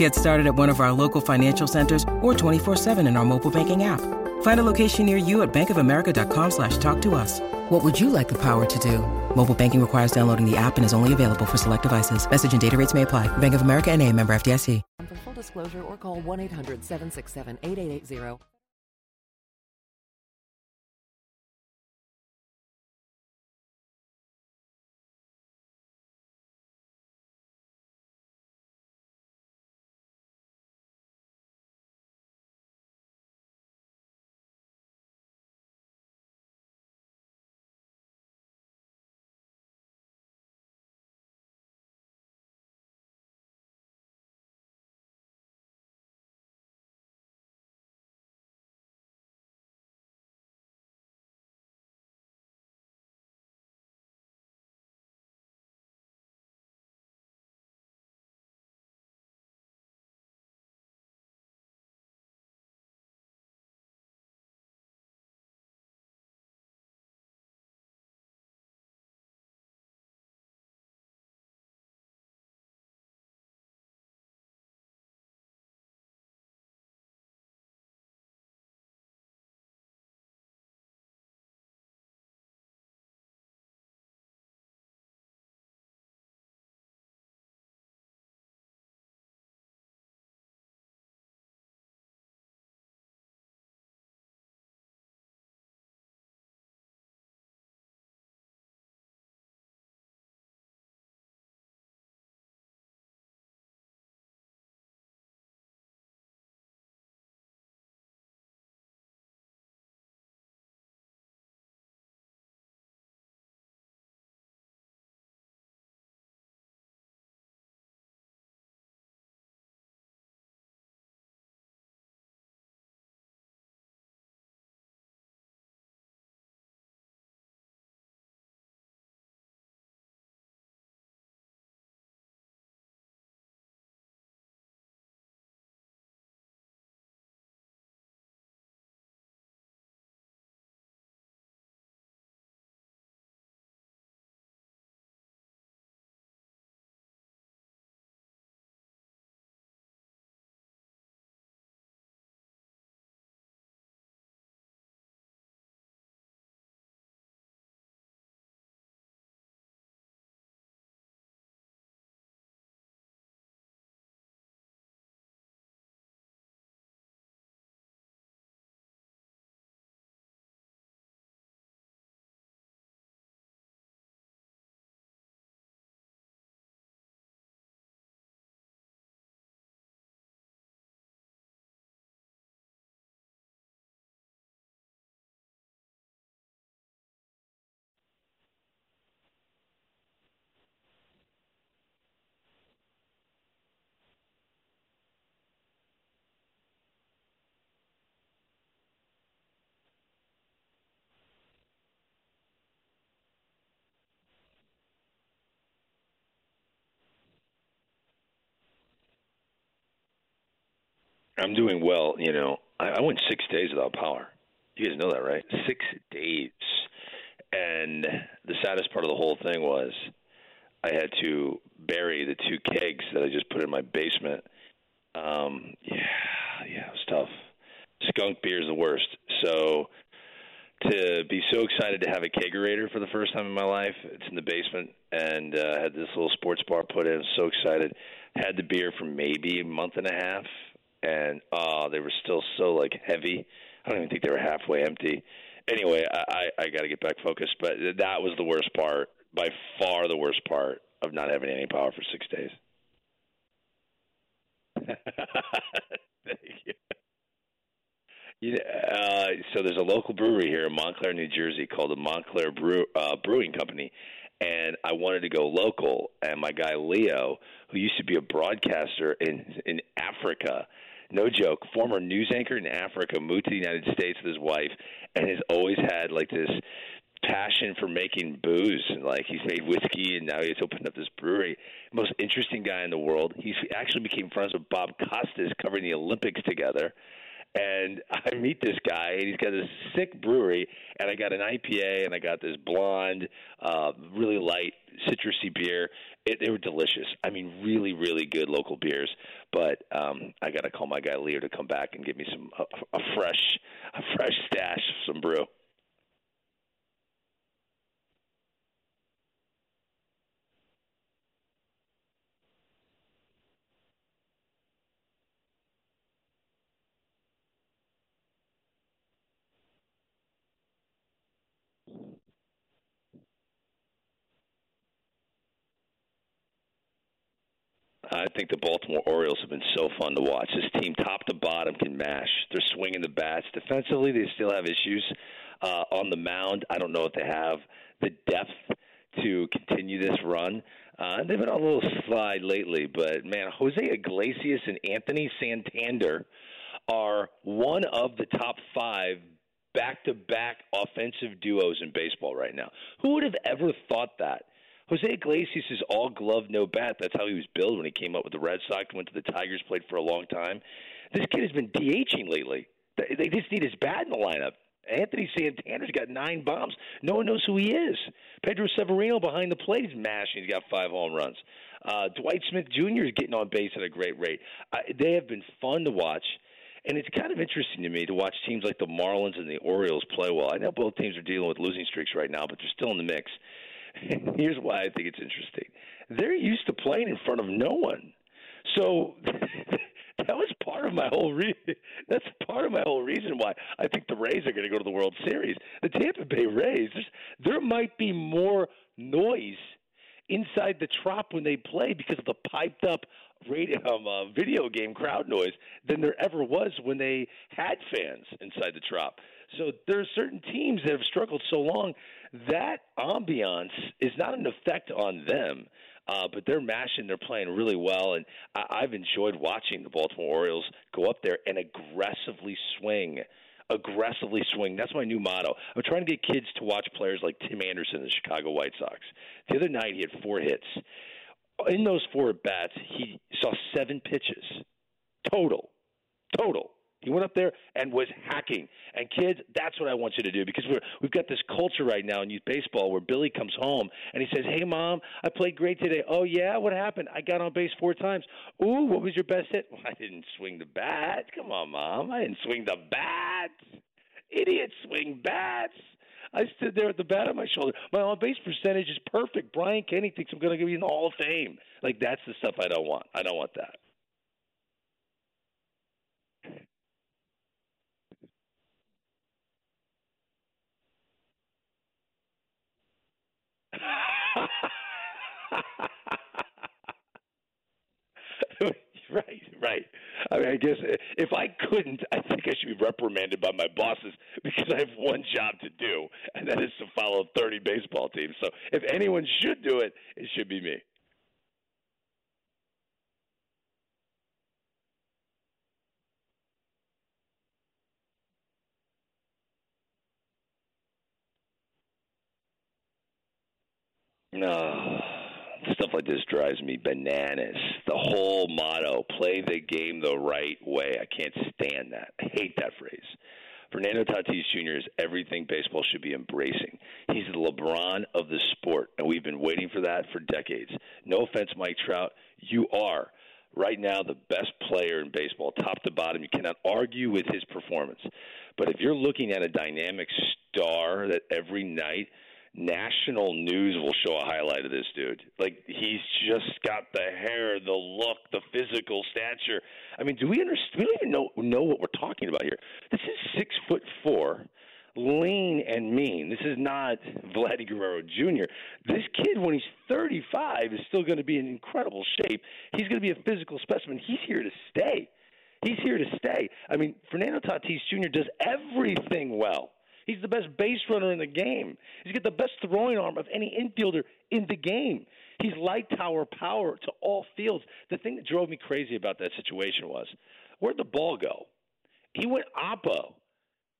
Get started at one of our local financial centers or 24-7 in our mobile banking app. Find a location near you at bankofamerica.com slash talk to us. What would you like the power to do? Mobile banking requires downloading the app and is only available for select devices. Message and data rates may apply. Bank of America and a member FDIC. For full disclosure or call 1-800-767-8880. I'm doing well. You know, I, I went six days without power. You guys know that, right? Six days. And the saddest part of the whole thing was I had to bury the two kegs that I just put in my basement. Um, yeah, yeah, it was tough. Skunk beer is the worst. So to be so excited to have a kegerator for the first time in my life, it's in the basement, and uh, had this little sports bar put in. So excited. Had the beer for maybe a month and a half, and oh, they were still so like heavy. I don't even think they were halfway empty. Anyway, I I, I got to get back focused, but that was the worst part, by far the worst part of not having any power for six days. Thank you. You uh, so there's a local brewery here in Montclair, New Jersey, called the Montclair Brew, uh, Brewing Company, and I wanted to go local. And my guy Leo, who used to be a broadcaster in in Africa, no joke, former news anchor in Africa, moved to the United States with his wife, and has always had like this passion for making booze. And like he's made whiskey and now he's opened up this brewery. Most interesting guy in the world. He actually became friends with bob costas covering the olympics together. And I meet this guy, and he's got this sick brewery, and I got an IPA, and I got this blonde, uh, really light citrusy beer. It, they were delicious. I mean, really, really good local beers. But um, I got to call my guy Leo to come back and give me some a, a fresh, a fresh stash, of some brew. I think the Baltimore Orioles have been so fun to watch. This team, top to bottom, can mash. They're swinging the bats. Defensively, they still have issues uh, on the mound. I don't know if they have the depth to continue this run. Uh, they've been on a little slide lately, but man, Jose Iglesias and Anthony Santander are one of the top five back to back offensive duos in baseball right now. Who would have ever thought that? Jose Iglesias is all glove, no bat. That's how he was billed when he came up with the Red Sox, went to the Tigers, played for a long time. This kid has been DHing lately. They just need his bat in the lineup. Anthony Santander's got nine bombs. No one knows who he is. Pedro Severino behind the plate is mashing. He's got five home runs. Uh, Dwight Smith Jr. is getting on base at a great rate. Uh, they have been fun to watch. And it's kind of interesting to me to watch teams like the Marlins and the Orioles play well. I know both teams are dealing with losing streaks right now, but they're still in the mix. And here's why I think it's interesting. They're used to playing in front of no one. So that was part of my whole re- that's part of my whole reason why I think the Rays are going to go to the World Series. The Tampa Bay Rays, there might be more noise inside the trop when they play because of the piped up radio, um, uh, video game crowd noise than there ever was when they had fans inside the trop. So there are certain teams that have struggled so long that ambiance is not an effect on them. Uh, but they're mashing, they're playing really well, and I- I've enjoyed watching the Baltimore Orioles go up there and aggressively swing aggressively swing. That's my new motto. I'm trying to get kids to watch players like Tim Anderson, the Chicago White Sox. The other night, he had four hits. In those four bats, he saw seven pitches total. Total. He went up there and was hacking. And kids, that's what I want you to do because we're, we've got this culture right now in youth baseball where Billy comes home and he says, "Hey, mom, I played great today." "Oh yeah, what happened?" "I got on base four times." "Ooh, what was your best hit?" "Well, I didn't swing the bat." "Come on, mom, I didn't swing the bat." Idiot, swing bats. I stood there with the bat on my shoulder. My on base percentage is perfect. Brian Kenny thinks I'm going to give you in the Hall of Fame. Like that's the stuff I don't want. I don't want that. right, right. I mean, I guess if I couldn't, I think I should be reprimanded by my bosses because I have one job to do, and that is to follow 30 baseball teams. So if anyone should do it, it should be me. No, stuff like this drives me bananas. The whole motto, play the game the right way. I can't stand that. I hate that phrase. Fernando Tatis Jr. is everything baseball should be embracing. He's the LeBron of the sport, and we've been waiting for that for decades. No offense, Mike Trout, you are right now the best player in baseball, top to bottom. You cannot argue with his performance. But if you're looking at a dynamic star that every night – national news will show a highlight of this dude. Like he's just got the hair, the look, the physical stature. I mean, do we understand? We don't even know know what we're talking about here. This is six foot four, lean and mean. This is not Vladdy Guerrero Jr. This kid, when he's 35, is still going to be in incredible shape. He's going to be a physical specimen. He's here to stay. He's here to stay. I mean, Fernando Tatis Jr. does everything well He's the best base runner in the game. He's got the best throwing arm of any infielder in the game. He's light tower power to all fields. The thing that drove me crazy about that situation was where'd the ball go? He went oppo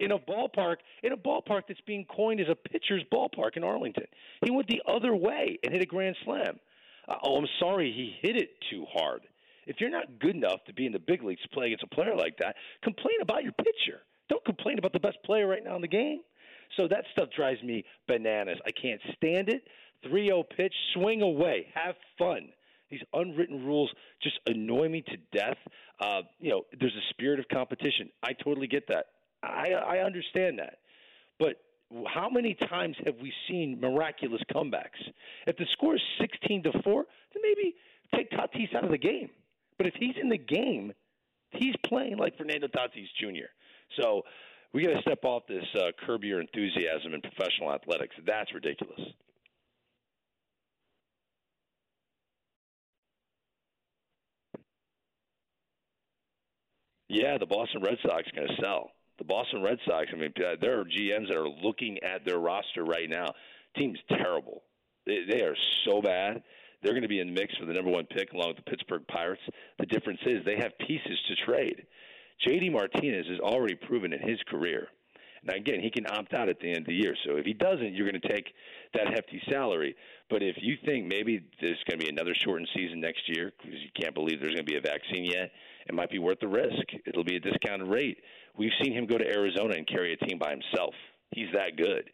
in a ballpark in a ballpark that's being coined as a pitcher's ballpark in Arlington. He went the other way and hit a grand slam. Uh, oh, I'm sorry, he hit it too hard. If you're not good enough to be in the big leagues to play against a player like that, complain about your pitcher. Don't complain about the best player right now in the game. So that stuff drives me bananas. I can't stand it. 3 0 pitch, swing away, have fun. These unwritten rules just annoy me to death. Uh, you know, there's a spirit of competition. I totally get that. I, I understand that. But how many times have we seen miraculous comebacks? If the score is 16 to 4, then maybe take Tatis out of the game. But if he's in the game, he's playing like Fernando Tatis Jr. So we got to step off this uh, curb your enthusiasm in professional athletics. That's ridiculous. Yeah, the Boston Red Sox going to sell. The Boston Red Sox, I mean, uh, there are GMs that are looking at their roster right now. Team's terrible. They, they are so bad. They're going to be in the mix for the number one pick along with the Pittsburgh Pirates. The difference is they have pieces to trade. JD Martinez has already proven in his career. Now, again, he can opt out at the end of the year. So if he doesn't, you're going to take that hefty salary. But if you think maybe there's going to be another shortened season next year because you can't believe there's going to be a vaccine yet, it might be worth the risk. It'll be a discounted rate. We've seen him go to Arizona and carry a team by himself. He's that good.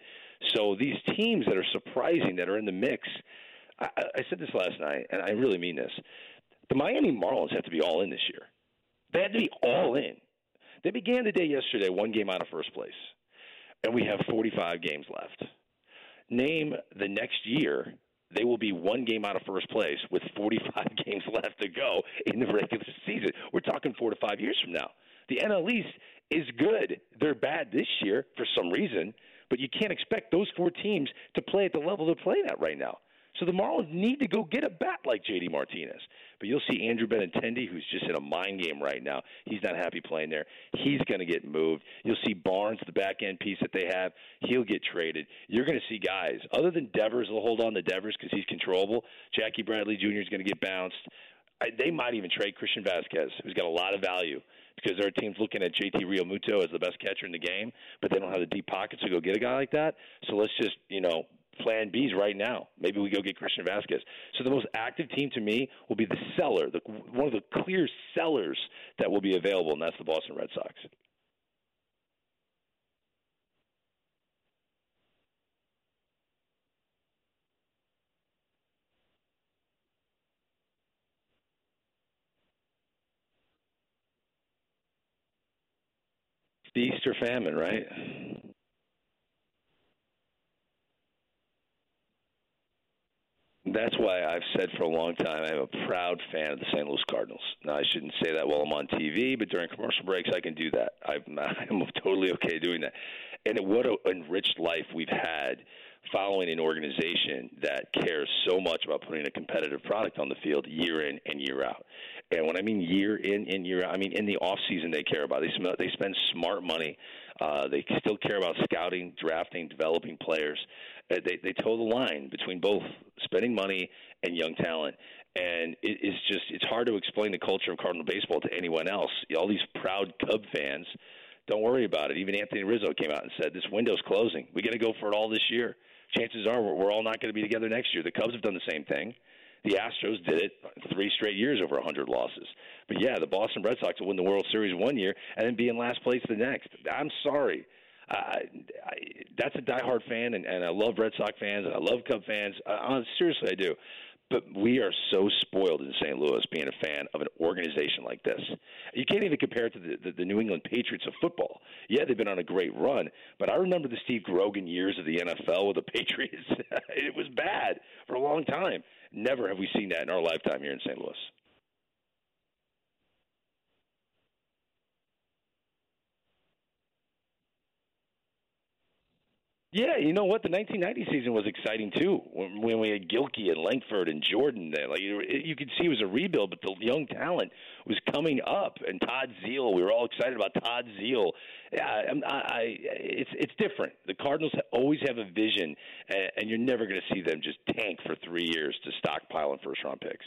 So these teams that are surprising that are in the mix, I, I said this last night, and I really mean this. The Miami Marlins have to be all in this year. They had to be all in. They began the day yesterday one game out of first place, and we have 45 games left. Name the next year they will be one game out of first place with 45 games left to go in the regular season. We're talking four to five years from now. The NL East is good. They're bad this year for some reason, but you can't expect those four teams to play at the level they're playing at right now. So the Marlins need to go get a bat like JD Martinez. But you'll see Andrew Benintendi, who's just in a mind game right now. He's not happy playing there. He's going to get moved. You'll see Barnes, the back end piece that they have. He'll get traded. You're going to see guys other than Devers. They'll hold on to Devers because he's controllable. Jackie Bradley Jr. is going to get bounced. I, they might even trade Christian Vazquez, who's got a lot of value because there are teams looking at JT Realmuto as the best catcher in the game, but they don't have the deep pockets to go get a guy like that. So let's just, you know, plan B's right now. Maybe we go get Christian Vazquez. So the most active team to me will be the seller, the, one of the clear sellers that will be available, and that's the Boston Red Sox. Feast or famine, right? That's why I've said for a long time I'm a proud fan of the St. Louis Cardinals. Now I shouldn't say that while I'm on TV, but during commercial breaks I can do that. I'm, I'm totally okay doing that. And what an enriched life we've had following an organization that cares so much about putting a competitive product on the field year in and year out. And when I mean year in and year out, I mean in the off season they care about. They spend, they spend smart money. Uh, they still care about scouting, drafting, developing players. Uh, they they toe the line between both spending money and young talent. And it is just it's hard to explain the culture of Cardinal baseball to anyone else. All these proud Cub fans, don't worry about it. Even Anthony Rizzo came out and said this window's closing. We got to go for it all this year. Chances are we're, we're all not going to be together next year. The Cubs have done the same thing. The Astros did it three straight years over 100 losses. But yeah, the Boston Red Sox will win the World Series one year and then be in last place the next. I'm sorry. I, I, that's a diehard fan, and, and I love Red Sox fans, and I love Cub fans. Uh, seriously, I do. But we are so spoiled in St. Louis being a fan of an organization like this. You can't even compare it to the, the, the New England Patriots of football. Yeah, they've been on a great run, but I remember the Steve Grogan years of the NFL with the Patriots. it was bad for a long time. Never have we seen that in our lifetime here in St. Louis. Yeah, you know what? The 1990 season was exciting too. When, we had Gilkey and Lankford and Jordan, there, like you, could see it was a rebuild, but the young talent was coming up. And Todd Zeile, we were all excited about Todd Zeile. Yeah, I, I, it's it's different. The Cardinals always have a vision, and you're never going to see them just tank for three years to stockpile in first round picks.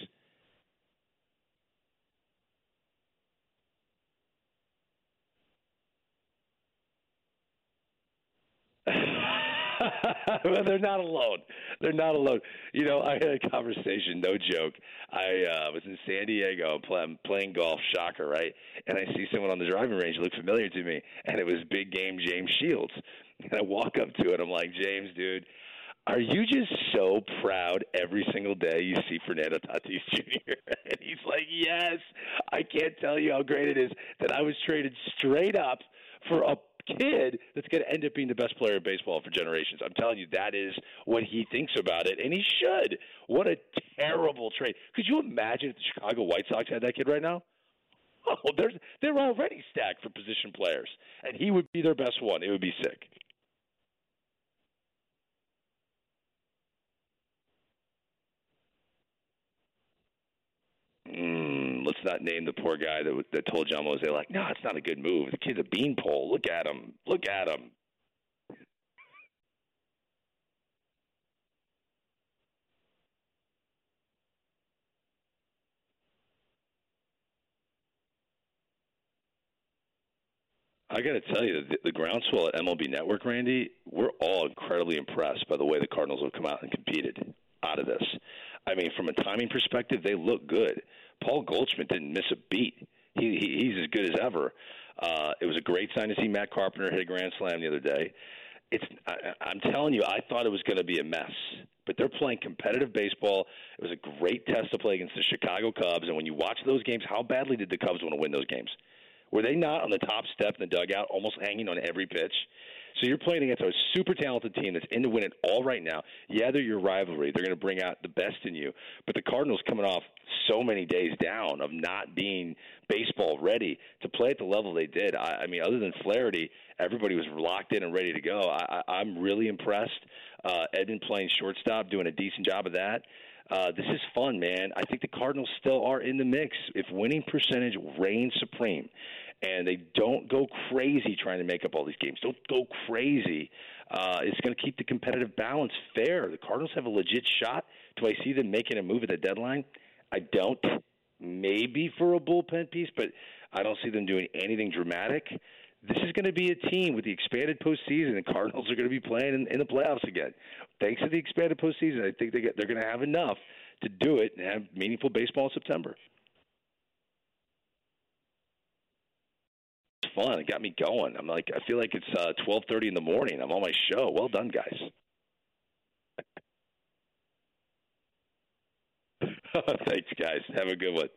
well, they're not alone. They're not alone. You know, I had a conversation, no joke. I uh, was in San Diego I'm playing golf, shocker, right? And I see someone on the driving range look familiar to me, and it was big game James Shields. And I walk up to it. I'm like, James, dude, are you just so proud every single day you see Fernando Tatis Jr.? and he's like, yes. I can't tell you how great it is that I was traded straight up for a kid that's going to end up being the best player in baseball for generations. I'm telling you, that is what he thinks about it, and he should. What a terrible trade! Could you imagine if the Chicago White Sox had that kid right now? Oh, they're they're already stacked for position players, and he would be their best one. It would be sick. Mm, let's not name the poor guy that that told John Mose like, no, it's not a good move. The kid's a beanpole. Look at him. Look at him. I got to tell you, the, the groundswell at MLB Network, Randy, we're all incredibly impressed by the way the Cardinals have come out and competed out of this. I mean, from a timing perspective, they look good. Paul Goldschmidt didn't miss a beat. He, he he's as good as ever. Uh, it was a great sign to see Matt Carpenter hit a grand slam the other day. It's I, I'm telling you, I thought it was going to be a mess, but they're playing competitive baseball. It was a great test to play against the Chicago Cubs, and when you watch those games, how badly did the Cubs want to win those games? Were they not on the top step in the dugout, almost hanging on every pitch? So you're playing against a super talented team that's in to win it all right now. Yeah, they're your rivalry. They're going to bring out the best in you. But the Cardinals coming off so many days down of not being baseball ready to play at the level they did. I, I mean, other than Flaherty, everybody was locked in and ready to go. I, I, I'm really impressed. Uh, Edman playing shortstop, doing a decent job of that. Uh, this is fun, man. I think the Cardinals still are in the mix if winning percentage reigns supreme and they don't go crazy trying to make up all these games. Don't go crazy. Uh, it's going to keep the competitive balance fair. The Cardinals have a legit shot. Do I see them making a move at the deadline? I don't. Maybe for a bullpen piece, but I don't see them doing anything dramatic. This is going to be a team with the expanded postseason. The Cardinals are going to be playing in, in the playoffs again. Thanks to the expanded postseason, I think they get, they're going to have enough to do it and have meaningful baseball in September. Fun. It got me going. I'm like, I feel like it's uh, 12:30 in the morning. I'm on my show. Well done, guys. Thanks, guys. Have a good one.